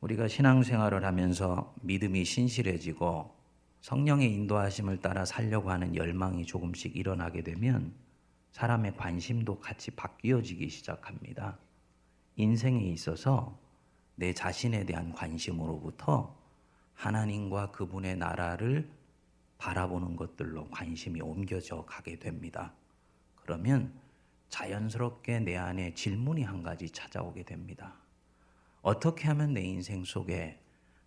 우리가 신앙생활을 하면서 믿음이 신실해지고 성령의 인도하심을 따라 살려고 하는 열망이 조금씩 일어나게 되면 사람의 관심도 같이 바뀌어지기 시작합니다. 인생에 있어서 내 자신에 대한 관심으로부터 하나님과 그분의 나라를 바라보는 것들로 관심이 옮겨져 가게 됩니다. 그러면 자연스럽게 내 안에 질문이 한 가지 찾아오게 됩니다. 어떻게 하면 내 인생 속에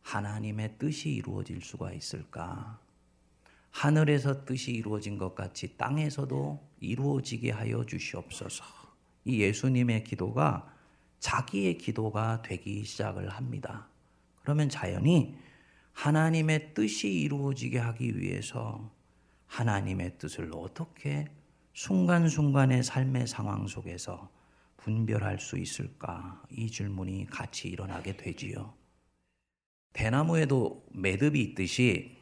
하나님의 뜻이 이루어질 수가 있을까? 하늘에서 뜻이 이루어진 것 같이 땅에서도 이루어지게 하여 주시옵소서. 이 예수님의 기도가 자기의 기도가 되기 시작을 합니다. 그러면 자연히 하나님의 뜻이 이루어지게 하기 위해서 하나님의 뜻을 어떻게 순간순간의 삶의 상황 속에서 분별할 수 있을까? 이 질문이 같이 일어나게 되지요. 대나무에도 매듭이 있듯이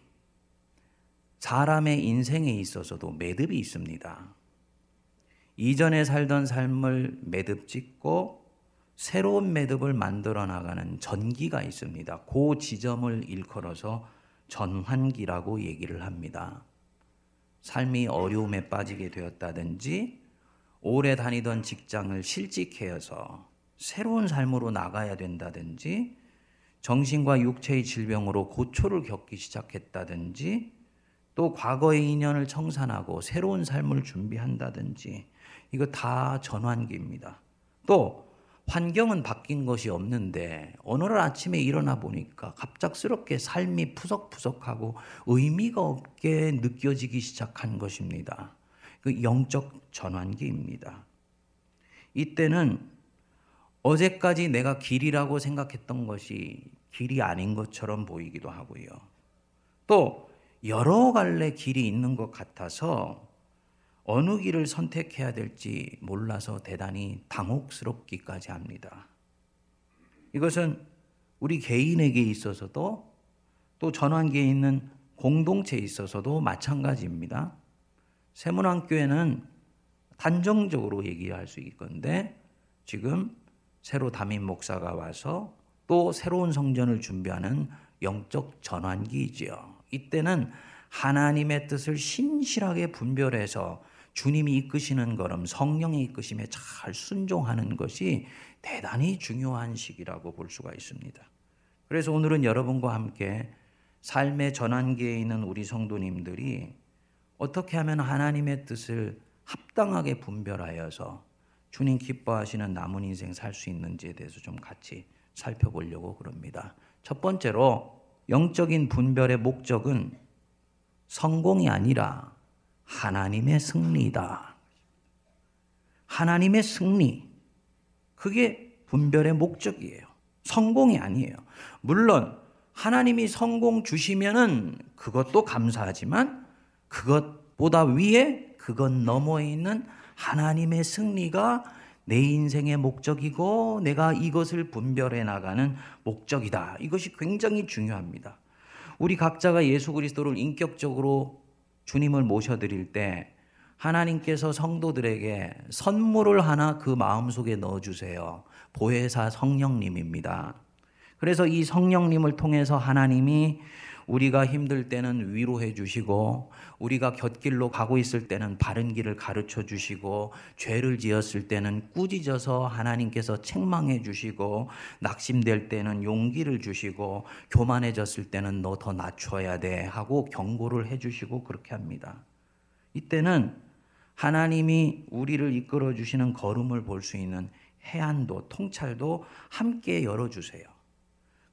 사람의 인생에 있어서도 매듭이 있습니다. 이전에 살던 삶을 매듭 짓고 새로운 매듭을 만들어 나가는 전기가 있습니다. 그 지점을 일컬어서 전환기라고 얘기를 합니다. 삶이 어려움에 빠지게 되었다든지 오래 다니던 직장을 실직해서 새로운 삶으로 나가야 된다든지 정신과 육체의 질병으로 고초를 겪기 시작했다든지 또 과거의 인연을 청산하고 새로운 삶을 준비한다든지 이거 다 전환기입니다. 또 환경은 바뀐 것이 없는데 어느 날 아침에 일어나 보니까 갑작스럽게 삶이 푸석푸석하고 의미가 없게 느껴지기 시작한 것입니다. 그 영적 전환기입니다. 이때는 어제까지 내가 길이라고 생각했던 것이 길이 아닌 것처럼 보이기도 하고요. 또 여러 갈래 길이 있는 것 같아서 어느 길을 선택해야 될지 몰라서 대단히 당혹스럽기까지 합니다. 이것은 우리 개인에게 있어서도 또 전환기에 있는 공동체에 있어서도 마찬가지입니다. 세문안교회는 단정적으로 얘기할 수 있건데 지금 새로 담임 목사가 와서 또 새로운 성전을 준비하는 영적 전환기이지요. 이때는 하나님의 뜻을 신실하게 분별해서 주님이 이끄시는 걸음 성령의 이끄심에 잘 순종하는 것이 대단히 중요한 시기라고 볼 수가 있습니다. 그래서 오늘은 여러분과 함께 삶의 전환기에 있는 우리 성도님들이 어떻게 하면 하나님의 뜻을 합당하게 분별하여서 주님 기뻐하시는 남은 인생 살 수 있는지에 대해서 좀 같이 살펴보려고 그럽니다. 첫 번째로 영적인 분별의 목적은 성공이 아니라 하나님의 승리다. 하나님의 승리. 그게 분별의 목적이에요. 성공이 아니에요. 물론 하나님이 성공 주시면은 그것도 감사하지만 그것보다 위에 그것 너머에 있는 하나님의 승리가 내 인생의 목적이고 내가 이것을 분별해 나가는 목적이다. 이것이 굉장히 중요합니다. 우리 각자가 예수 그리스도를 인격적으로 주님을 모셔드릴 때 하나님께서 성도들에게 선물을 하나 그 마음속에 넣어주세요. 보혜사 성령님입니다. 그래서 이 성령님을 통해서 하나님이 우리가 힘들 때는 위로해 주시고 우리가 곁길로 가고 있을 때는 바른 길을 가르쳐 주시고 죄를 지었을 때는 꾸짖어서 하나님께서 책망해 주시고 낙심될 때는 용기를 주시고 교만해졌을 때는 너 더 낮춰야 돼 하고 경고를 해 주시고 그렇게 합니다. 이때는 하나님이 우리를 이끌어 주시는 걸음을 볼 수 있는 해안도 통찰도 함께 열어 주세요.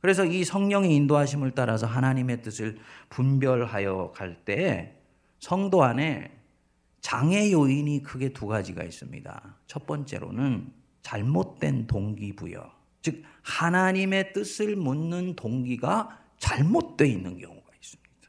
그래서 이 성령의 인도하심을 따라서 하나님의 뜻을 분별하여 갈 때 성도 안에 장애 요인이 크게 두 가지가 있습니다. 첫 번째로는 잘못된 동기부여. 즉 하나님의 뜻을 묻는 동기가 잘못되어 있는 경우가 있습니다.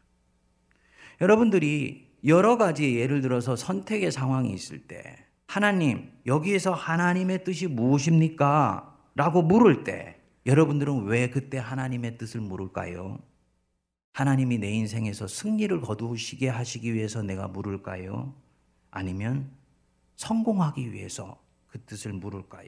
여러분들이 여러 가지 예를 들어서 선택의 상황이 있을 때 하나님 여기에서 하나님의 뜻이 무엇입니까? 라고 물을 때 여러분들은 왜 그때 하나님의 뜻을 물을까요? 하나님이 내 인생에서 승리를 거두시게 하시기 위해서 내가 물을까요? 아니면 성공하기 위해서 그 뜻을 물을까요?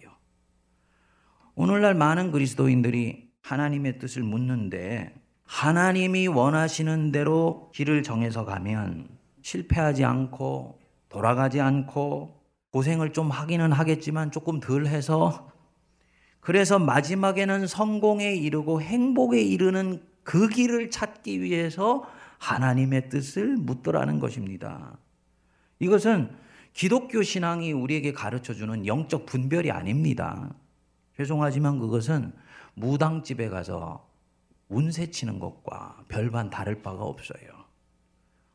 오늘날 많은 그리스도인들이 하나님의 뜻을 묻는데 하나님이 원하시는 대로 길을 정해서 가면 실패하지 않고 돌아가지 않고 고생을 좀 하기는 하겠지만 조금 덜 해서 그래서 마지막에는 성공에 이르고 행복에 이르는 그 길을 찾기 위해서 하나님의 뜻을 묻더라는 것입니다. 이것은 기독교 신앙이 우리에게 가르쳐 주는 영적 분별이 아닙니다. 죄송하지만 그것은 무당집에 가서 운세 치는 것과 별반 다를 바가 없어요.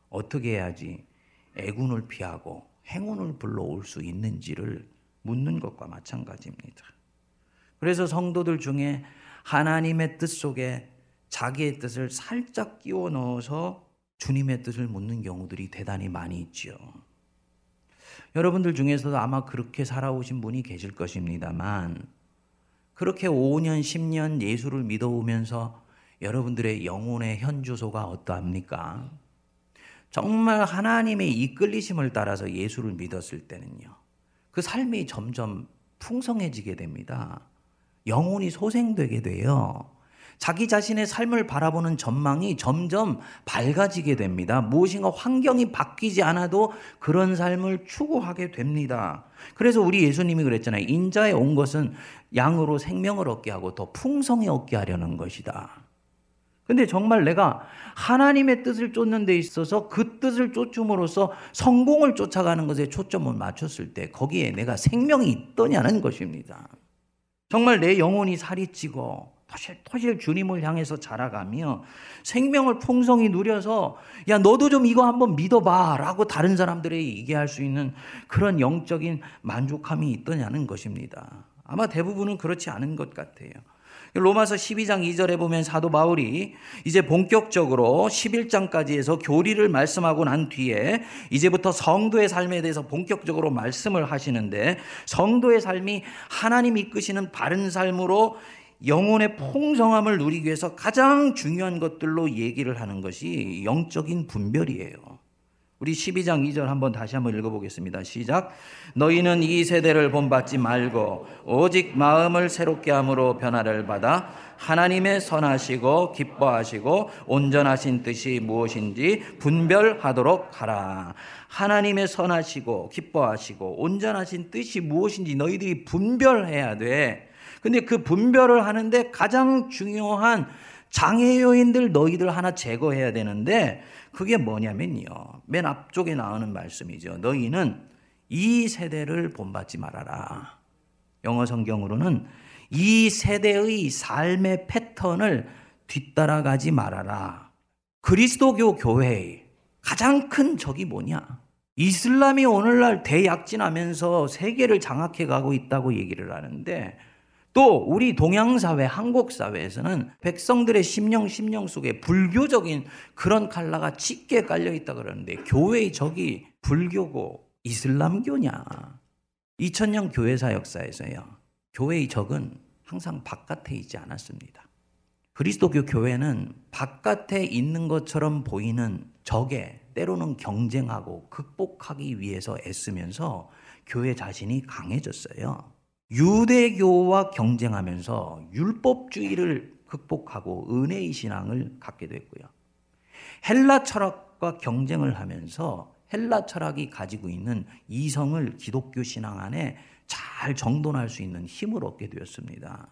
어떻게 해야지 애군을 피하고 행운을 불러올 수 있는지를 묻는 것과 마찬가지입니다. 그래서 성도들 중에 하나님의 뜻 속에 자기의 뜻을 살짝 끼워 넣어서 주님의 뜻을 묻는 경우들이 대단히 많이 있지요. 여러분들 중에서도 아마 그렇게 살아오신 분이 계실 것입니다만, 그렇게 5년, 10년 예수를 믿어오면서 여러분들의 영혼의 현주소가 어떠합니까? 정말 하나님의 이끌리심을 따라서 예수를 믿었을 때는요. 그 삶이 점점 풍성해지게 됩니다. 영혼이 소생되게 돼요. 자기 자신의 삶을 바라보는 전망이 점점 밝아지게 됩니다. 무엇인가 환경이 바뀌지 않아도 그런 삶을 추구하게 됩니다. 그래서 우리 예수님이 그랬잖아요. 인자에 온 것은 양으로 생명을 얻게 하고 더 풍성히 얻게 하려는 것이다. 근데 정말 내가 하나님의 뜻을 쫓는 데 있어서 그 뜻을 쫓음으로써 성공을 쫓아가는 것에 초점을 맞췄을 때 거기에 내가 생명이 있더냐는 것입니다. 정말 내 영혼이 살이 찌고 토실 토실 주님을 향해서 자라가며 생명을 풍성히 누려서 야 너도 좀 이거 한번 믿어봐 라고 다른 사람들에게 얘기할 수 있는 그런 영적인 만족함이 있더냐는 것입니다. 아마 대부분은 그렇지 않은 것 같아요. 로마서 12장 2절에 보면 사도 바울이 이제 본격적으로 11장까지 해서 교리를 말씀하고 난 뒤에 이제부터 성도의 삶에 대해서 본격적으로 말씀을 하시는데 성도의 삶이 하나님 이끄시는 바른 삶으로 영혼의 풍성함을 누리기 위해서 가장 중요한 것들로 얘기를 하는 것이 영적인 분별이에요. 우리 12장 2절 한번 다시 한번 읽어보겠습니다. 시작. 너희는 이 세대를 본받지 말고 오직 마음을 새롭게 함으로 변화를 받아 하나님의 선하시고 기뻐하시고 온전하신 뜻이 무엇인지 분별하도록 하라. 하나님의 선하시고 기뻐하시고 온전하신 뜻이 무엇인지 너희들이 분별해야 돼. 근데 그 분별을 하는데 가장 중요한 장애 요인들 너희들 하나 제거해야 되는데 그게 뭐냐면요. 맨 앞쪽에 나오는 말씀이죠. 너희는 이 세대를 본받지 말아라. 영어 성경으로는 이 세대의 삶의 패턴을 뒤따라가지 말아라. 그리스도교 교회의 가장 큰 적이 뭐냐? 이슬람이 오늘날 대약진하면서 세계를 장악해 가고 있다고 얘기를 하는데 또 우리 동양 사회, 한국 사회에서는 백성들의 심령, 심령 속에 불교적인 그런 칼라가 짙게 깔려 있다 그러는데 교회의 적이 불교고 이슬람교냐? 2000년 교회사 역사에서요. 교회의 적은 항상 바깥에 있지 않았습니다. 그리스도교 교회는 바깥에 있는 것처럼 보이는 적에 때로는 경쟁하고 극복하기 위해서 애쓰면서 교회 자신이 강해졌어요. 유대교와 경쟁하면서 율법주의를 극복하고 은혜의 신앙을 갖게 됐고요. 헬라 철학과 경쟁을 하면서 헬라 철학이 가지고 있는 이성을 기독교 신앙 안에 잘 정돈할 수 있는 힘을 얻게 되었습니다.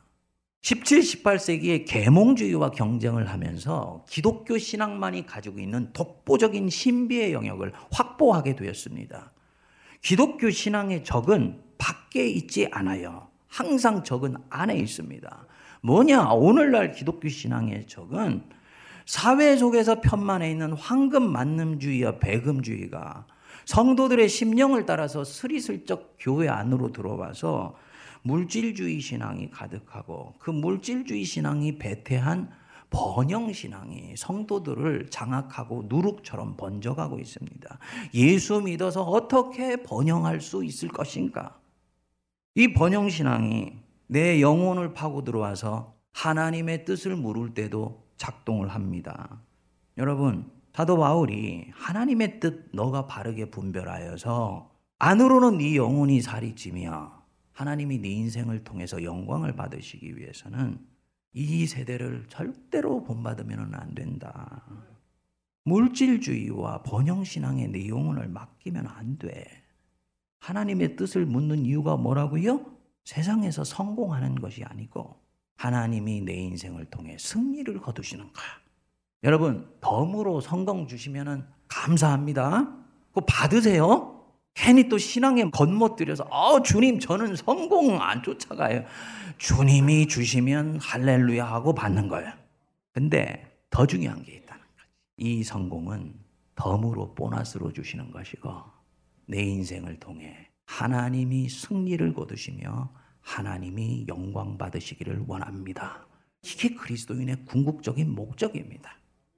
17, 18세기에 계몽주의와 경쟁을 하면서 기독교 신앙만이 가지고 있는 독보적인 신비의 영역을 확보하게 되었습니다. 기독교 신앙의 적은 밖에 있지 않아요. 항상 적은 안에 있습니다. 뭐냐? 오늘날 기독교 신앙의 적은 사회 속에서 편만해 있는 황금 만능주의와 배금주의가 성도들의 심령을 따라서 스리슬쩍 교회 안으로 들어와서 물질주의 신앙이 가득하고 그 물질주의 신앙이 배태한 번영 신앙이 성도들을 장악하고 누룩처럼 번져가고 있습니다. 예수 믿어서 어떻게 번영할 수 있을 것인가? 이 번영 신앙이 내 영혼을 파고 들어와서 하나님의 뜻을 물을 때도 작동을 합니다. 여러분, 사도 바울이 하나님의 뜻 너가 바르게 분별하여서 안으로는 네 영혼이 살이 찌며 하나님이 네 인생을 통해서 영광을 받으시기 위해서는 이 세대를 절대로 본받으면 안 된다. 물질주의와 번영신앙의 내용을 맡기면 안 돼. 하나님의 뜻을 묻는 이유가 뭐라고요? 세상에서 성공하는 것이 아니고 하나님이 내 인생을 통해 승리를 거두시는 거야. 여러분, 덤으로 성공 주시면 감사합니다. 그거 받으세요. 괜히 또 신앙에 겉멋들여서 어 주님 저는 성공 안 쫓아가요. 주님이 주시면 할렐루야 하고 받는 거예요. 근데 더 중요한 게 있다는 거지. 이 성공은 덤으로 보너스로 주시는 것이고 내 인생을 통해 하나님이 승리를 거두시며 하나님이 영광 받으시기를 원합니다. 이게 그리스도인의 궁극적인 목적입니다.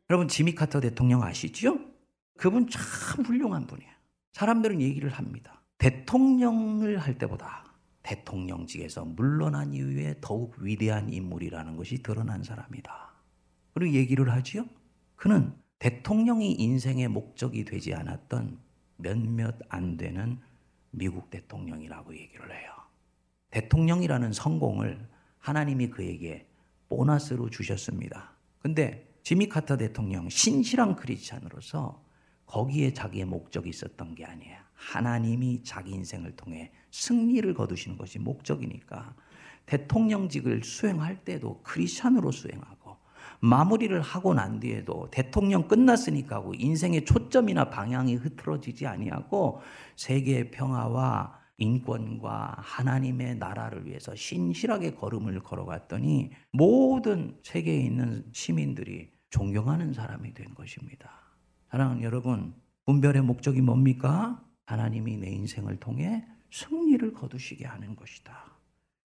여러분 지미 카터 대통령 아시죠? 그분 참 훌륭한 분이에요. 사람들은 얘기를 합니다. 대통령을 할 때보다 대통령직에서 물러난 이후에 더욱 위대한 인물이라는 것이 드러난 사람이다. 그리고 얘기를 하지요. 그는 대통령이 인생의 목적이 되지 않았던 몇몇 안 되는 미국 대통령이라고 얘기를 해요. 대통령이라는 성공을 하나님이 그에게 보너스로 주셨습니다. 근데 지미 카터 대통령 신실한 크리스찬으로서 거기에 자기의 목적이 있었던 게 아니에요. 하나님이 자기 인생을 통해 승리를 거두시는 것이 목적이니까 대통령직을 수행할 때도 크리스찬으로 수행하고 마무리를 하고 난 뒤에도 대통령 끝났으니까 하고 인생의 초점이나 방향이 흐트러지지 아니하고 세계의 평화와 인권과 하나님의 나라를 위해서 신실하게 걸음을 걸어갔더니 모든 세계에 있는 시민들이 존경하는 사람이 된 것입니다. 사랑하는 여러분, 분별의 목적이 뭡니까? 하나님이 내 인생을 통해 승리를 거두시게 하는 것이다.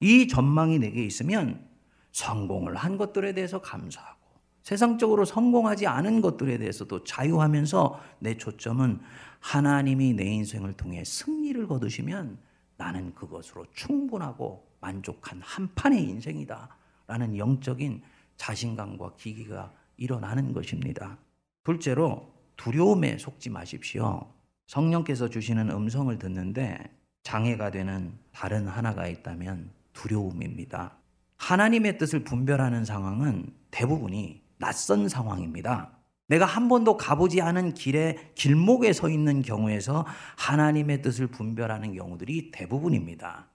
이 전망이 내게 있으면 성공을 한 것들에 대해서 감사하고 세상적으로 성공하지 않은 것들에 대해서도 자유하면서 내 초점은 하나님이 내 인생을 통해 승리를 거두시면 나는 그것으로 충분하고 만족한 한 판의 인생이다. 라는 영적인 자신감과 기기가 일어나는 것입니다. 둘째로 두려움에 속지 마십시오. 성령께서 주시는 음성을 듣는데 장애가 되는 다른 하나가 있다면 두려움입니다. 하나님의 뜻을 분별하는 상황은 대부분이 낯선 상황입니다. 내가 한 번도 가보지 않은 길에 길목에 서 있는 경우에서 하나님의 뜻을 분별하는 경우들이 대부분입니다.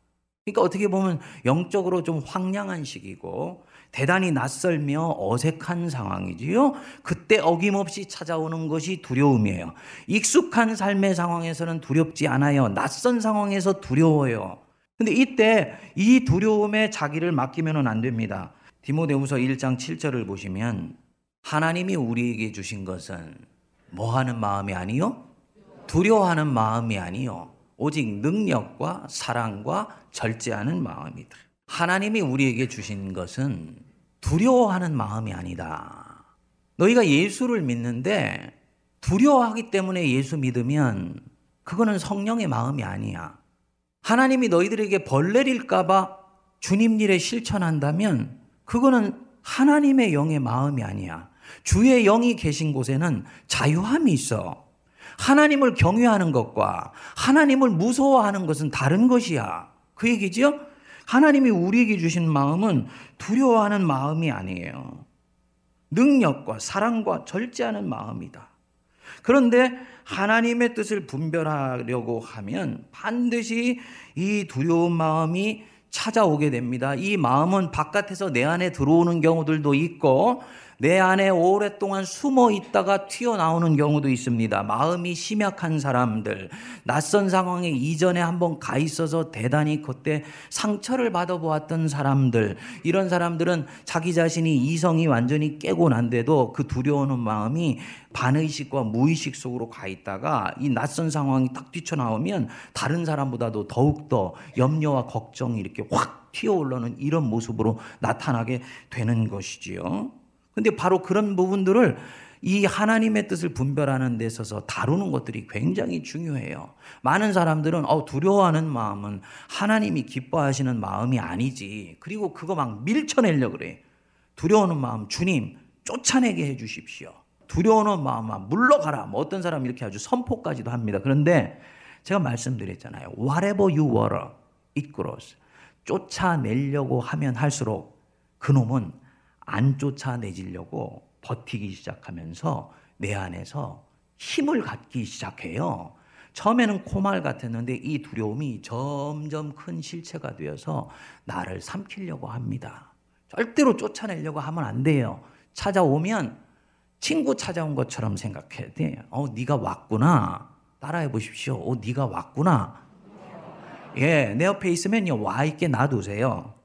그러니까 어떻게 보면 영적으로 좀 황량한 시기고 대단히 낯설며 어색한 상황이지요. 그때 어김없이 찾아오는 것이 두려움이에요. 익숙한 삶의 상황에서는 두렵지 않아요. 낯선 상황에서 두려워요. 근데 이때 이 두려움에 자기를 맡기면 안 됩니다. 디모데후서 1장 7절을 보시면 하나님이 우리에게 주신 것은 뭐 하는 마음이 아니요? 두려워하는 마음이 아니요. 오직 능력과 사랑과 절제하는 마음이다. 하나님이 우리에게 주신 것은 두려워하는 마음이 아니다. 너희가 예수를 믿는데 두려워하기 때문에 예수 믿으면 그거는 성령의 마음이 아니야. 하나님이 너희들에게 벌 내릴까봐 주님 일에 실천한다면 그거는 하나님의 영의 마음이 아니야. 주의 영이 계신 곳에는 자유함이 있어. 하나님을 경외하는 것과 하나님을 무서워하는 것은 다른 것이야. 그 얘기지요? 하나님이 우리에게 주신 마음은 두려워하는 마음이 아니에요. 능력과 사랑과 절제하는 마음이다. 그런데 하나님의 뜻을 분별하려고 하면 반드시 이 두려운 마음이 찾아오게 됩니다. 이 마음은 바깥에서 내 안에 들어오는 경우들도 있고 내 안에 오랫동안 숨어 있다가 튀어나오는 경우도 있습니다. 마음이 심약한 사람들, 낯선 상황에 이전에 한번 가 있어서 대단히 그때 상처를 받아보았던 사람들, 이런 사람들은 자기 자신이 이성이 완전히 깨고 난데도 그 두려워하는 마음이 반의식과 무의식 속으로 가 있다가 이 낯선 상황이 딱 뛰쳐나오면 다른 사람보다도 더욱더 염려와 걱정이 이렇게 확 튀어올라는 이런 모습으로 나타나게 되는 것이지요. 근데 바로 그런 부분들을 이 하나님의 뜻을 분별하는 데 있어서 다루는 것들이 굉장히 중요해요. 많은 사람들은 어, 두려워하는 마음은 하나님이 기뻐하시는 마음이 아니지. 그리고 그거 막 밀쳐내려 그래. 두려워하는 마음 주님 쫓아내게 해 주십시오. 두려워하는 마음 물러가라. 뭐 어떤 사람 이렇게 아주 선포까지도 합니다. 그런데 제가 말씀드렸잖아요. Whatever you water, it grows. 쫓아내려고 하면 할수록 그놈은 안 쫓아내지려고 버티기 시작하면서 내 안에서 힘을 갖기 시작해요. 처음에는 코말 같았는데 이 두려움이 점점 큰 실체가 되어서 나를 삼키려고 합니다. 절대로 쫓아내려고 하면 안 돼요. 찾아오면 친구 찾아온 것처럼 생각해야 돼. 어, 네가 왔구나. 따라해 보십시오. 어, 네가 왔구나. 예, 내 옆에 있으면요. 와 있게 놔두세요.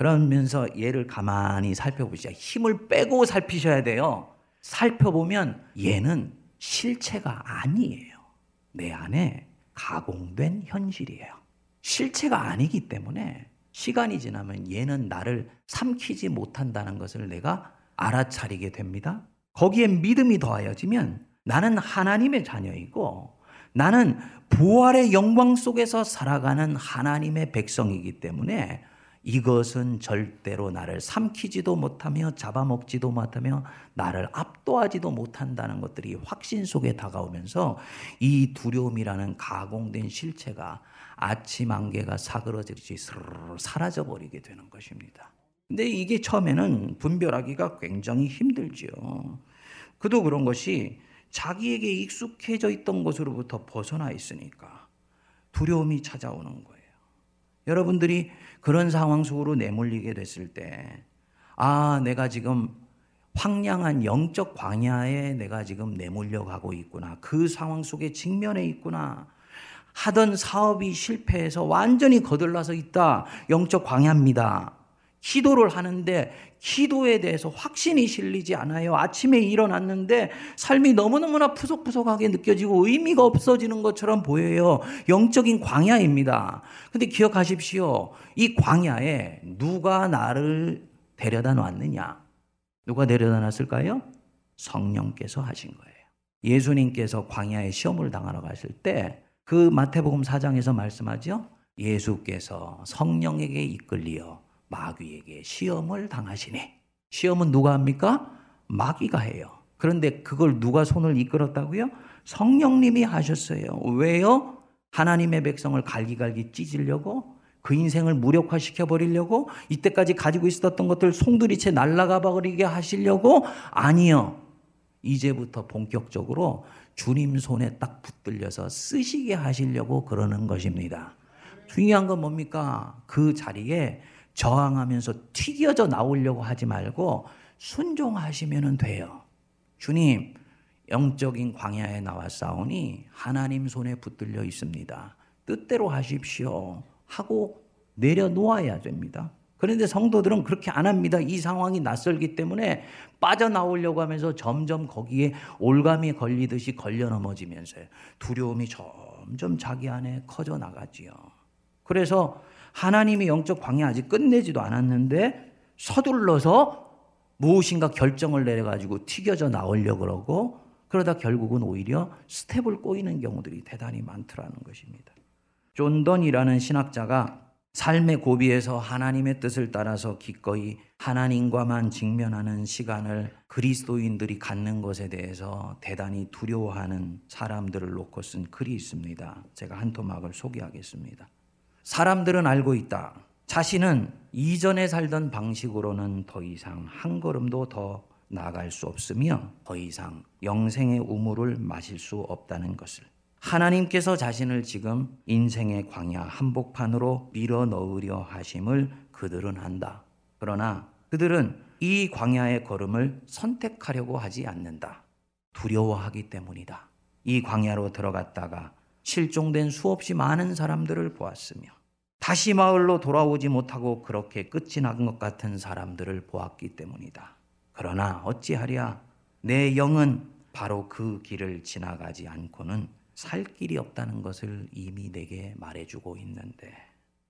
그러면서 얘를 가만히 살펴보시자. 힘을 빼고 살피셔야 돼요. 살펴보면 얘는 실체가 아니에요. 내 안에 가공된 현실이에요. 실체가 아니기 때문에 시간이 지나면 얘는 나를 삼키지 못한다는 것을 내가 알아차리게 됩니다. 거기에 믿음이 더하여지면 나는 하나님의 자녀이고 나는 부활의 영광 속에서 살아가는 하나님의 백성이기 때문에 이것은 절대로 나를 삼키지도 못하며 잡아먹지도 못하며 나를 압도하지도 못한다는 것들이 확신 속에 다가오면서 이 두려움이라는 가공된 실체가 아침 안개가 사그러지듯이 사라져 버리게 되는 것입니다. 근데 이게 처음에는 분별하기가 굉장히 힘들지요. 그도 그런 것이 자기에게 익숙해져 있던 것으로부터 벗어나 있으니까 두려움이 찾아오는 거예요. 여러분들이 그런 상황 속으로 내몰리게 됐을 때, 아, 내가 지금 황량한 영적 광야에 내가 지금 내몰려 가고 있구나. 그 상황 속에 직면해 있구나. 하던 사업이 실패해서 완전히 거들나서 있다. 영적 광야입니다. 기도를 하는데 기도에 대해서 확신이 실리지 않아요. 아침에 일어났는데 삶이 너무너무나 푸석푸석하게 느껴지고 의미가 없어지는 것처럼 보여요. 영적인 광야입니다. 근데 기억하십시오. 이 광야에 누가 나를 데려다 놨느냐? 누가 데려다 놨을까요? 성령께서 하신 거예요. 예수님께서 광야에 시험을 당하러 가실 때 그 마태복음 4장에서 말씀하죠. 예수께서 성령에게 이끌리어 마귀에게 시험을 당하시니 시험은 누가 합니까? 마귀가 해요. 그런데 그걸 누가 손을 이끌었다고요? 성령님이 하셨어요. 왜요? 하나님의 백성을 갈기갈기 찢으려고 그 인생을 무력화시켜 버리려고 이때까지 가지고 있었던 것들 송두리째 날아가 버리게 하시려고 아니요. 이제부터 본격적으로 주님 손에 딱 붙들려서 쓰시게 하시려고 그러는 것입니다. 중요한 건 뭡니까? 그 자리에 저항하면서 튀겨져 나오려고 하지 말고 순종하시면 돼요. 주님, 영적인 광야에 나왔사오니 하나님 손에 붙들려 있습니다. 뜻대로 하십시오. 하고 내려놓아야 됩니다. 그런데 성도들은 그렇게 안 합니다. 이 상황이 낯설기 때문에 빠져나오려고 하면서 점점 거기에 올감이 걸리듯이 걸려 넘어지면서 두려움이 점점 자기 안에 커져 나가지요. 그래서 하나님이 영적 광야 아직 끝내지도 않았는데 서둘러서 무엇인가 결정을 내려가지고 튀겨져 나오려 그러고 그러다 결국은 오히려 스텝을 꼬이는 경우들이 대단히 많더라는 것입니다. 존던이라는 신학자가 삶의 고비에서 하나님의 뜻을 따라서 기꺼이 하나님과만 직면하는 시간을 그리스도인들이 갖는 것에 대해서 대단히 두려워하는 사람들을 놓고 쓴 글이 있습니다. 제가 한 토막을 소개하겠습니다. 사람들은 알고 있다. 자신은 이전에 살던 방식으로는 더 이상 한 걸음도 더 나갈 수 없으며 더 이상 영생의 우물을 마실 수 없다는 것을 하나님께서 자신을 지금 인생의 광야 한복판으로 밀어 넣으려 하심을 그들은 한다. 그러나 그들은 이 광야의 걸음을 선택하려고 하지 않는다. 두려워하기 때문이다. 이 광야로 들어갔다가 실종된 수없이 많은 사람들을 보았으며 다시 마을로 돌아오지 못하고 그렇게 끝이 난 것 같은 사람들을 보았기 때문이다. 그러나 어찌하랴 내 영은 바로 그 길을 지나가지 않고는 살 길이 없다는 것을 이미 내게 말해주고 있는데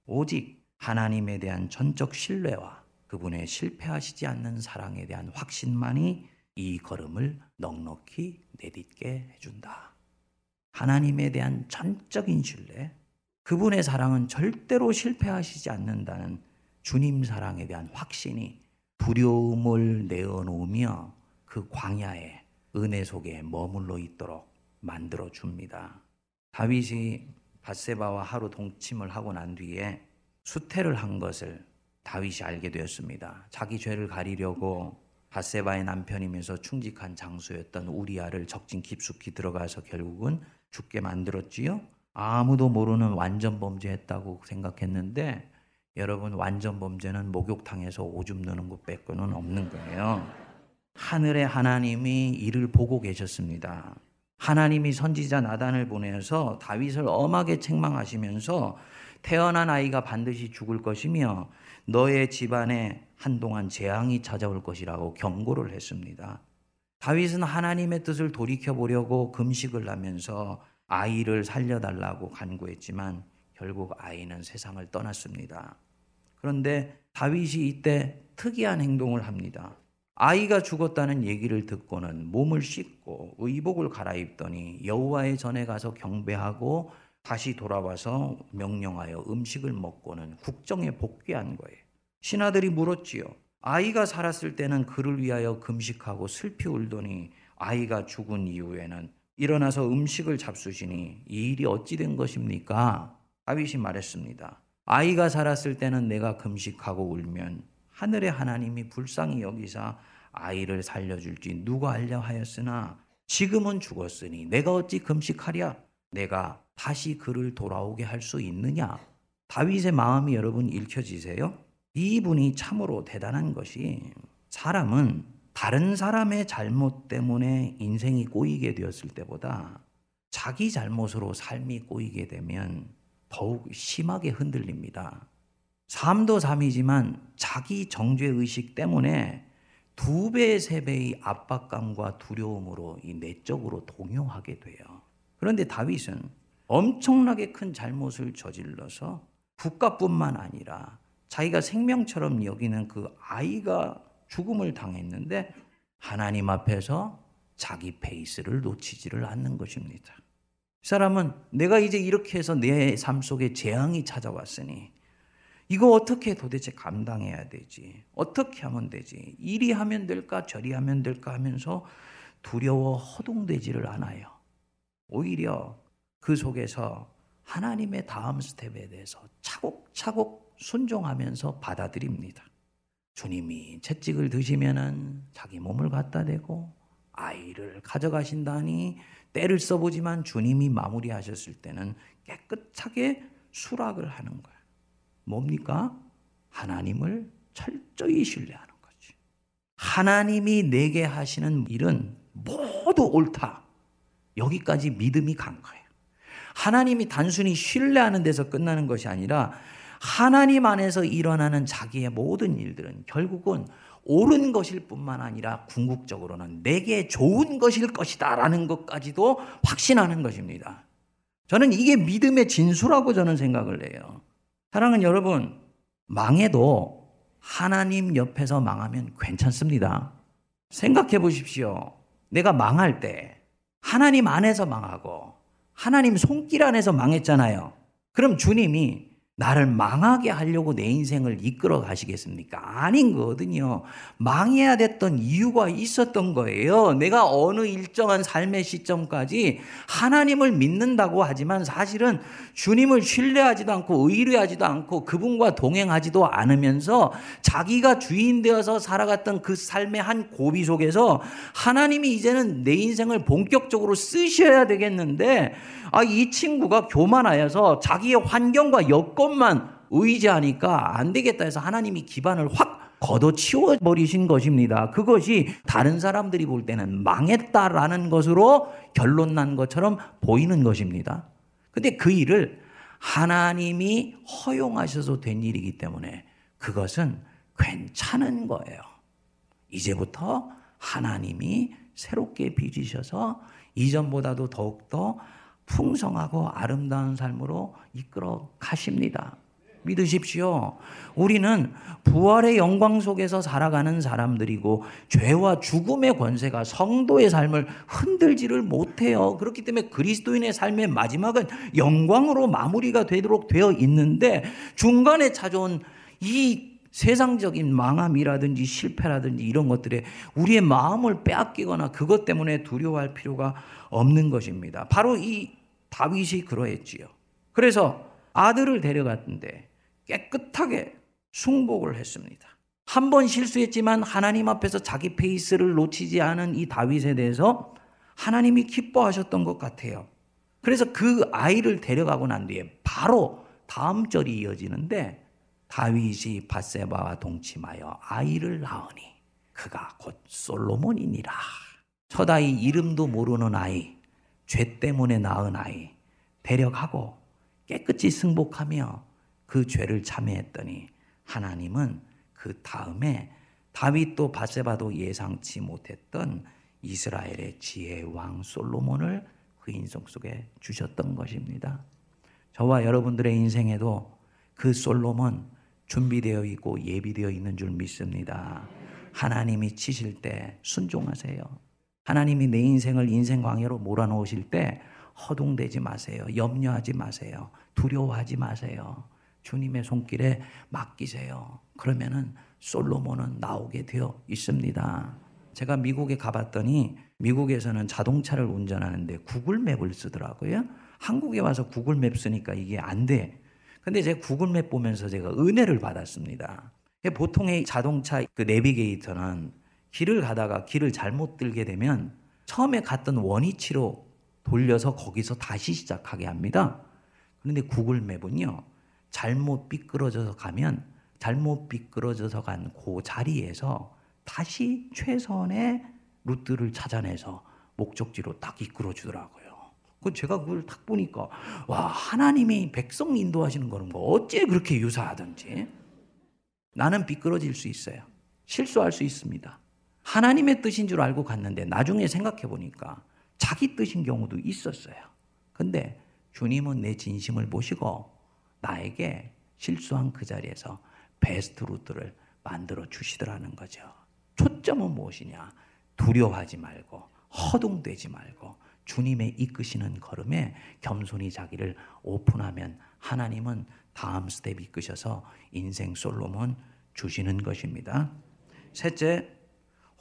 오직 하나님에 대한 전적 신뢰와 그분의 실패하시지 않는 사랑에 대한 확신만이 이 걸음을 넉넉히 내딛게 해준다. 하나님에 대한 전적인 신뢰, 그분의 사랑은 절대로 실패하시지 않는다는 주님 사랑에 대한 확신이 두려움을 내어놓으며 그 광야에 은혜 속에 머물러 있도록 만들어 줍니다. 다윗이 바세바와 하루 동침을 하고 난 뒤에 수태를 한 것을 다윗이 알게 되었습니다. 자기 죄를 가리려고 바세바의 남편이면서 충직한 장수였던 우리아를 적진 깊숙이 들어가서 결국은 죽게 만들었지요. 아무도 모르는 완전 범죄했다고 생각했는데 여러분 완전 범죄는 목욕탕에서 오줌 누는 것 빼고는 없는 거예요. 하늘의 하나님이 이를 보고 계셨습니다. 하나님이 선지자 나단을 보내서 다윗을 엄하게 책망하시면서 태어난 아이가 반드시 죽을 것이며 너의 집안에 한동안 재앙이 찾아올 것이라고 경고를 했습니다. 다윗은 하나님의 뜻을 돌이켜 보려고 금식을 하면서 아이를 살려달라고 간구했지만 결국 아이는 세상을 떠났습니다. 그런데 다윗이 이때 특이한 행동을 합니다. 아이가 죽었다는 얘기를 듣고는 몸을 씻고 의복을 갈아입더니 여호와의 전에 가서 경배하고 다시 돌아와서 명령하여 음식을 먹고는 국정에 복귀한 거예요. 신하들이 물었지요. 아이가 살았을 때는 그를 위하여 금식하고 슬피 울더니 아이가 죽은 이후에는 일어나서 음식을 잡수시니 이 일이 어찌 된 것입니까? 다윗이 말했습니다. 아이가 살았을 때는 내가 금식하고 울면 하늘의 하나님이 불쌍히 여기사 아이를 살려줄지 누가 알려 하였으나 지금은 죽었으니 내가 어찌 금식하랴? 내가 다시 그를 돌아오게 할 수 있느냐? 다윗의 마음이 여러분 읽혀지세요? 이분이 참으로 대단한 것이 사람은 다른 사람의 잘못 때문에 인생이 꼬이게 되었을 때보다 자기 잘못으로 삶이 꼬이게 되면 더욱 심하게 흔들립니다. 삶도 삶이지만 자기 정죄 의식 때문에 두 배, 세 배의 압박감과 두려움으로 이 내적으로 동요하게 돼요. 그런데 다윗은 엄청나게 큰 잘못을 저질러서 국가뿐만 아니라 자기가 생명처럼 여기는 그 아이가 죽음을 당했는데 하나님 앞에서 자기 페이스를 놓치지를 않는 것입니다. 이 사람은 내가 이제 이렇게 해서 내 삶 속에 재앙이 찾아왔으니 이거 어떻게 도대체 감당해야 되지? 어떻게 하면 되지? 이리 하면 될까? 저리 하면 될까? 하면서 두려워 허둥대지를 않아요. 오히려 그 속에서 하나님의 다음 스텝에 대해서 차곡차곡 순종하면서 받아들입니다. 주님이 채찍을 드시면은 자기 몸을 갖다 대고 아이를 가져가신다니 때를 써보지만 주님이 마무리하셨을 때는 깨끗하게 수락을 하는 거예요. 뭡니까? 하나님을 철저히 신뢰하는 거지. 하나님이 내게 하시는 일은 모두 옳다. 여기까지 믿음이 간 거예요. 하나님이 단순히 신뢰하는 데서 끝나는 것이 아니라 하나님 안에서 일어나는 자기의 모든 일들은 결국은 옳은 것일 뿐만 아니라 궁극적으로는 내게 좋은 것일 것이다 라는 것까지도 확신하는 것입니다. 저는 이게 믿음의 진수라고 저는 생각을 해요. 사랑은 여러분, 망해도 하나님 옆에서 망하면 괜찮습니다. 생각해 보십시오. 내가 망할 때 하나님 안에서 망하고 하나님 손길 안에서 망했잖아요. 그럼 주님이 나를 망하게 하려고 내 인생을 이끌어 가시겠습니까? 아닌 거거든요. 망해야 됐던 이유가 있었던 거예요. 내가 어느 일정한 삶의 시점까지 하나님을 믿는다고 하지만 사실은 주님을 신뢰하지도 않고 의뢰하지도 않고 그분과 동행하지도 않으면서 자기가 주인 되어서 살아갔던 그 삶의 한 고비 속에서 하나님이 이제는 내 인생을 본격적으로 쓰셔야 되겠는데 아, 이 친구가 교만하여서 자기의 환경과 여건 만 의지하니까 안 되겠다 해서 하나님이 기반을 확 걷어치워 버리신 것입니다. 그것이 다른 사람들이 볼 때는 망했다라는 것으로 결론 난 것처럼 보이는 것입니다. 근데 그 일을 하나님이 허용하셔서 된 일이기 때문에 그것은 괜찮은 거예요. 이제부터 하나님이 새롭게 빚으셔서 이전보다도 더욱더 풍성하고 아름다운 삶으로 이끌어 가십니다. 믿으십시오. 우리는 부활의 영광 속에서 살아가는 사람들이고 죄와 죽음의 권세가 성도의 삶을 흔들지를 못해요. 그렇기 때문에 그리스도인의 삶의 마지막은 영광으로 마무리가 되도록 되어 있는데 중간에 찾아온 이 세상적인 망함이라든지 실패라든지 이런 것들에 우리의 마음을 빼앗기거나 그것 때문에 두려워할 필요가 없는 것입니다. 바로 이 다윗이 그러했지요. 그래서 아들을 데려갔는데 깨끗하게 승복을 했습니다. 한 번 실수했지만 하나님 앞에서 자기 페이스를 놓치지 않은 이 다윗에 대해서 하나님이 기뻐하셨던 것 같아요. 그래서 그 아이를 데려가고 난 뒤에 바로 다음 절이 이어지는데 다윗이 바세바와 동침하여 아이를 낳으니 그가 곧 솔로몬이니라. 첫 아이 이름도 모르는 아이, 죄 때문에 낳은 아이 데려가고 깨끗이 승복하며 그 죄를 참여했더니 하나님은 그 다음에 다윗도 바세바도 예상치 못했던 이스라엘의 지혜 왕 솔로몬을 그 인성 속에 주셨던 것입니다. 저와 여러분들의 인생에도 그 솔로몬 준비되어 있고 예비되어 있는 줄 믿습니다. 하나님이 치실 때 순종하세요. 하나님이 내 인생을 인생 광야로 몰아놓으실 때 허둥대지 마세요. 염려하지 마세요. 두려워하지 마세요. 주님의 손길에 맡기세요. 그러면은 솔로몬은 나오게 되어 있습니다. 제가 미국에 가봤더니 미국에서는 자동차를 운전하는데 구글맵을 쓰더라고요. 한국에 와서 구글맵 쓰니까 이게 안 돼. 근데 제가 구글맵 보면서 제가 은혜를 받았습니다. 보통의 자동차 그 내비게이터는 길을 가다가 길을 잘못 들게 되면 처음에 갔던 원위치로 돌려서 거기서 다시 시작하게 합니다. 그런데 구글 맵은요, 잘못 삐끄러져서 가면 잘못 삐끄러져서 간 그 자리에서 다시 최선의 루트를 찾아내서 목적지로 딱 이끌어 주더라고요. 그 제가 그걸 딱 보니까 와 하나님이 백성 인도하시는 거는 뭐 어째 그렇게 유사하든지 나는 비끄러질 수 있어요. 실수할 수 있습니다. 하나님의 뜻인 줄 알고 갔는데 나중에 생각해 보니까 자기 뜻인 경우도 있었어요. 근데 주님은 내 진심을 보시고 나에게 실수한 그 자리에서 베스트 루트를 만들어 주시더라는 거죠. 초점은 무엇이냐? 두려워하지 말고 허둥대지 말고 주님의 이끄시는 걸음에 겸손히 자기를 오픈하면 하나님은 다음 스텝 이끄셔서 인생 솔루션 주시는 것입니다. 셋째,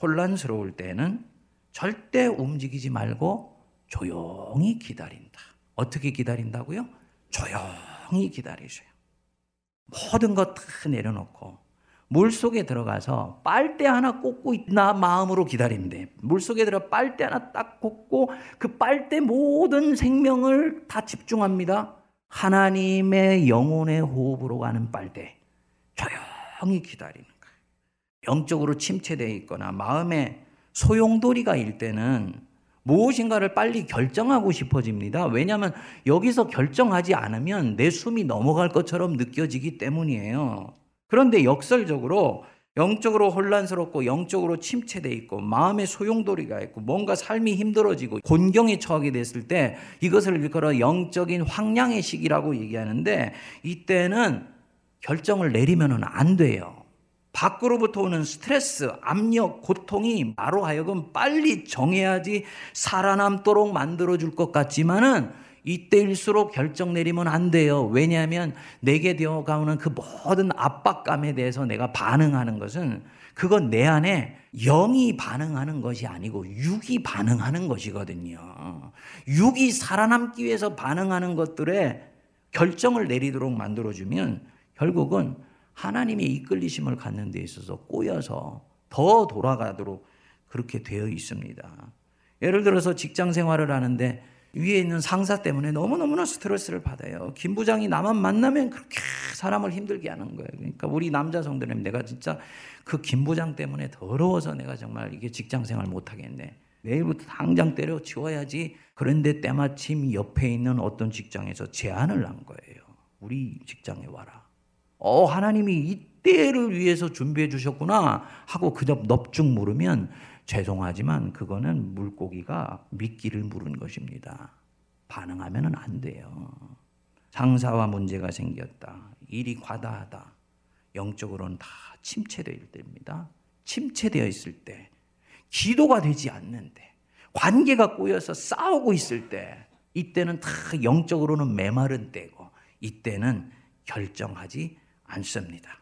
혼란스러울 때는 절대 움직이지 말고 조용히 기다린다. 어떻게 기다린다고요? 조용히 기다리세요. 모든 것 다 내려놓고 물 속에 들어가서 빨대 하나 꽂고 있나 마음으로 기다린대. 물 속에 들어 빨대 하나 딱 꽂고 그 빨대 모든 생명을 다 집중합니다. 하나님의 영혼의 호흡으로 가는 빨대. 조용히 기다리는. 영적으로 침체되어 있거나 마음에 소용돌이가 일 때는 무엇인가를 빨리 결정하고 싶어집니다. 왜냐하면 여기서 결정하지 않으면 내 숨이 넘어갈 것처럼 느껴지기 때문이에요. 그런데 역설적으로 영적으로 혼란스럽고 영적으로 침체돼 있고 마음의 소용돌이가 있고 뭔가 삶이 힘들어지고 곤경에 처하게 됐을 때 이것을 일컬어 영적인 황량의 시기라고 얘기하는데 이때는 결정을 내리면은 안 돼요. 밖으로부터 오는 스트레스, 압력, 고통이 나로 하여금 빨리 정해야지 살아남도록 만들어 줄 것 같지만은 이때일수록 결정 내리면 안 돼요. 왜냐하면 내게 되어가는 그 모든 압박감에 대해서 내가 반응하는 것은 그건 내 안에 영이 반응하는 것이 아니고 육이 반응하는 것이거든요. 육이 살아남기 위해서 반응하는 것들에 결정을 내리도록 만들어주면 결국은 하나님의 이끌리심을 갖는 데 있어서 꼬여서 더 돌아가도록 그렇게 되어 있습니다. 예를 들어서 직장 생활을 하는데 위에 있는 상사 때문에 너무너무나 스트레스를 받아요. 김 부장이 나만 만나면 그렇게 사람을 힘들게 하는 거예요. 그러니까 우리 남자 성도님 내가 진짜 그 김 부장 때문에 더러워서 내가 정말 이게 직장 생활 못 하겠네. 내일부터 당장 때려 치워야지. 그런데 때마침 옆에 있는 어떤 직장에서 제안을 한 거예요. 우리 직장에 와라. 어, 하나님이 이때를 위해서 준비해 주셨구나 하고 그저 넙죽 물으면 죄송하지만 그거는 물고기가 미끼를 물은 것입니다. 반응하면 안 돼요. 장사와 문제가 생겼다. 일이 과다하다. 영적으로는 다 침체될 때입니다. 침체되어 있을 때, 기도가 되지 않는데, 관계가 꼬여서 싸우고 있을 때, 이때는 다 영적으로는 메마른 때고, 이때는 결정하지 않습니다.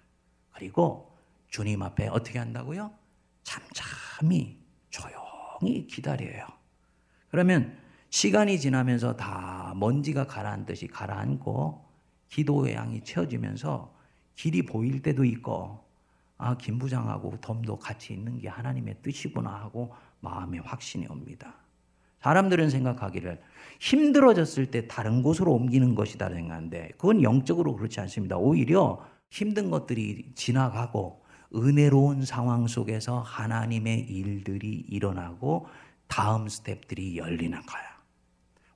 그리고 주님 앞에 어떻게 한다고요? 잠잠히 조용히 기다려요. 그러면 시간이 지나면서 다 먼지가 가라앉듯이 가라앉고 기도의 양이 채워지면서 길이 보일 때도 있고 아, 김 부장하고 덤도 같이 있는 게 하나님의 뜻이구나 하고 마음에 확신이 옵니다. 사람들은 생각하기를 힘들어졌을 때 다른 곳으로 옮기는 것이다 생각하는데 그건 영적으로 그렇지 않습니다. 오히려 힘든 것들이 지나가고 은혜로운 상황 속에서 하나님의 일들이 일어나고 다음 스텝들이 열리는 거야.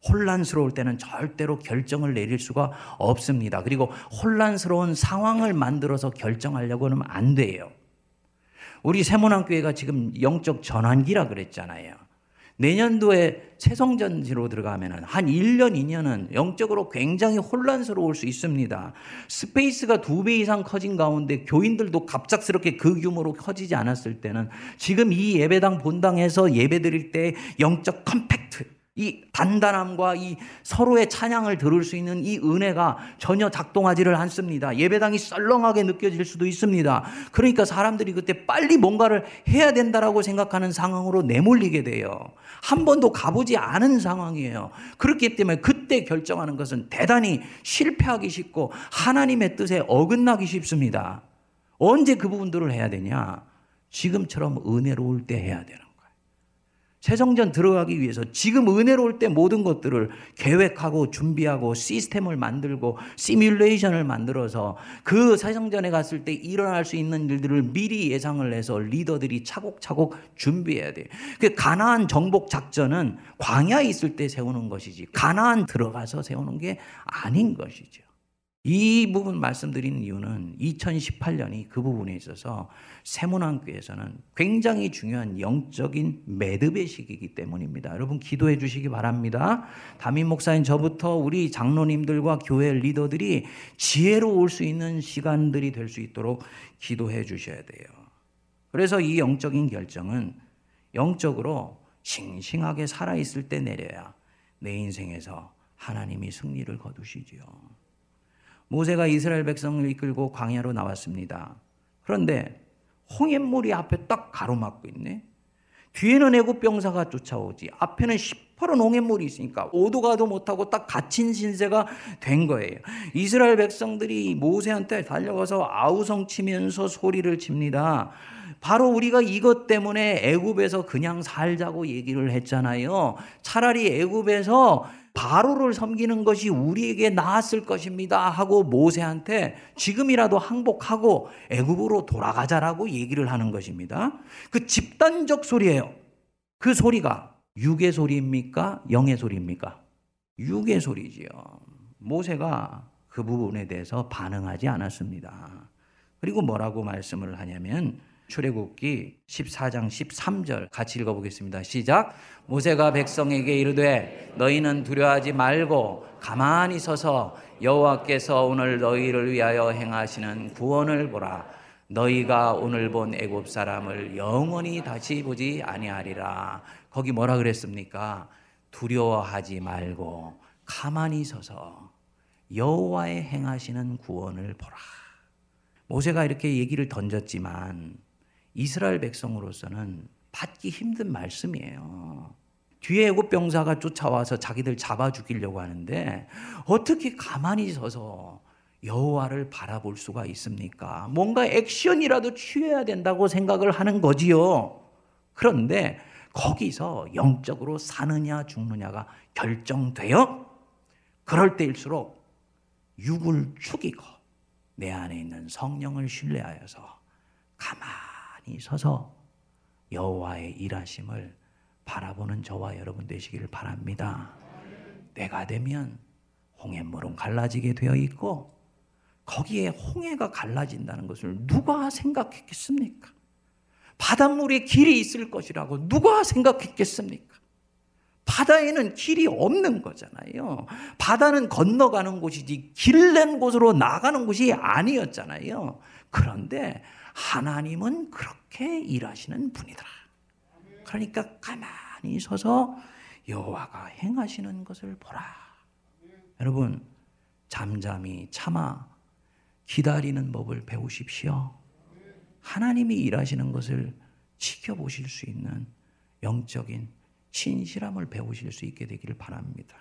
혼란스러울 때는 절대로 결정을 내릴 수가 없습니다. 그리고 혼란스러운 상황을 만들어서 결정하려고 하면 안 돼요. 우리 새문안교회가 지금 영적 전환기라 그랬잖아요. 내년도에 새성전지로 들어가면 한 1년, 2년은 영적으로 굉장히 혼란스러울 수 있습니다. space가 두 배 이상 커진 가운데 교인들도 갑작스럽게 그 규모로 커지지 않았을 때는 지금 이 예배당 본당에서 예배 드릴 때 영적 compact, 이 단단함과 이 서로의 찬양을 들을 수 있는 이 은혜가 전혀 작동하지를 않습니다. 예배당이 썰렁하게 느껴질 수도 있습니다. 그러니까 사람들이 그때 빨리 뭔가를 해야 된다라고 생각하는 상황으로 내몰리게 돼요. 한 번도 가보지 않은 상황이에요. 그렇기 때문에 그때 결정하는 것은 대단히 실패하기 쉽고 하나님의 뜻에 어긋나기 쉽습니다. 언제 그 부분들을 해야 되냐? 지금처럼 은혜로울 때 해야 되는 새성전 들어가기 위해서 지금 은혜로울 때 모든 것들을 계획하고 준비하고 시스템을 만들고 시뮬레이션을 만들어서 그 새성전에 갔을 때 일어날 수 있는 일들을 미리 예상을 해서 리더들이 차곡차곡 준비해야 돼요. 그 가나안 정복 작전은 광야에 있을 때 세우는 것이지 가나안 들어가서 세우는 게 아닌 것이죠. 이 부분 말씀드리는 이유는 2018년이 그 부분에 있어서 세문안교에서는 굉장히 중요한 영적인 매듭의 시기이기 때문입니다. 여러분 기도해 주시기 바랍니다. 담임 목사인 저부터 우리 장로님들과 교회 리더들이 지혜로 올 수 있는 시간들이 될 수 있도록 기도해 주셔야 돼요. 그래서 이 영적인 결정은 영적으로 싱싱하게 살아있을 때 내려야 내 인생에서 하나님이 승리를 거두시지요. 모세가 이스라엘 백성을 이끌고 광야로 나왔습니다. 그런데 홍해물이 앞에 딱 가로막고 있네. 뒤에는 애굽 병사가 쫓아오지. 앞에는 시퍼런 홍해물이 있으니까 오도 가도 못하고 딱 갇힌 신세가 된 거예요. 이스라엘 백성들이 모세한테 달려가서 아우성 치면서 소리를 칩니다. 바로 우리가 이것 때문에 애굽에서 그냥 살자고 얘기를 했잖아요. 차라리 애굽에서 바로를 섬기는 것이 우리에게 나았을 것입니다 하고 모세한테 지금이라도 항복하고 애굽으로 돌아가자라고 얘기를 하는 것입니다. 그 집단적 소리예요. 그 소리가 육의 소리입니까? 영의 소리입니까? 육의 소리지요. 모세가 그 부분에 대해서 반응하지 않았습니다. 그리고 뭐라고 말씀을 하냐면 출애굽기 14장 13절 같이 읽어보겠습니다. 시작. 모세가 백성에게 이르되 너희는 두려워하지 말고 가만히 서서 여호와께서 오늘 너희를 위하여 행하시는 구원을 보라. 너희가 오늘 본 애굽 사람을 영원히 다시 보지 아니하리라. 거기 뭐라 그랬습니까? 두려워하지 말고 가만히 서서 여호와의 행하시는 구원을 보라. 모세가 이렇게 얘기를 던졌지만 이스라엘 백성으로서는 받기 힘든 말씀이에요. 뒤에 애굽 병사가 쫓아와서 자기들 잡아 죽이려고 하는데 어떻게 가만히 서서 여호와를 바라볼 수가 있습니까? 뭔가 액션이라도 취해야 된다고 생각을 하는 거지요. 그런데 거기서 영적으로 사느냐 죽느냐가 결정되어 그럴 때일수록 육을 죽이고 내 안에 있는 성령을 신뢰하여서 가만 가만히 서서 여호와의 일하심을 바라보는 저와 여러분 되시기를 바랍니다. 내가 되면 홍해물은 갈라지게 되어 있고 거기에 홍해가 갈라진다는 것을 누가 생각했겠습니까? 바닷물에 길이 있을 것이라고 누가 생각했겠습니까? 바다에는 길이 없는 거잖아요. 바다는 건너가는 곳이지 길 낸 곳으로 나가는 곳이 아니었잖아요. 그런데 하나님은 그렇게 일하시는 분이더라. 그러니까 가만히 서서 여호와가 행하시는 것을 보라. 여러분 잠잠히 참아 기다리는 법을 배우십시오. 하나님이 일하시는 것을 지켜보실 수 있는 영적인 진실함을 배우실 수 있게 되기를 바랍니다.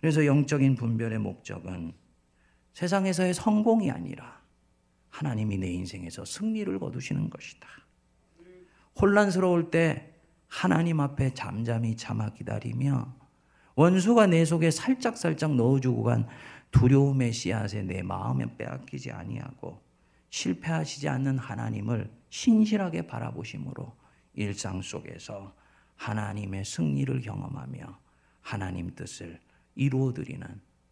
그래서 영적인 분별의 목적은 세상에서의 성공이 아니라 하나님이 내 인생에서 승리를 거두시는 것이다. 혼란스러울 때 하나님 앞에 잠잠히 참아 기다리며 원수가 내 속에 살짝살짝 넣어주고 간 두려움의 씨앗에 내 마음에 빼앗기지 아니하고 실패하시지 않는 하나님을 신실하게 바라보심으로 일상 속에서 하나님의 승리를 경험하며 하나님 뜻을 이루어 드리는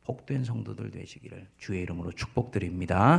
복된 성도들 되시기를 주의 이름으로 축복드립니다.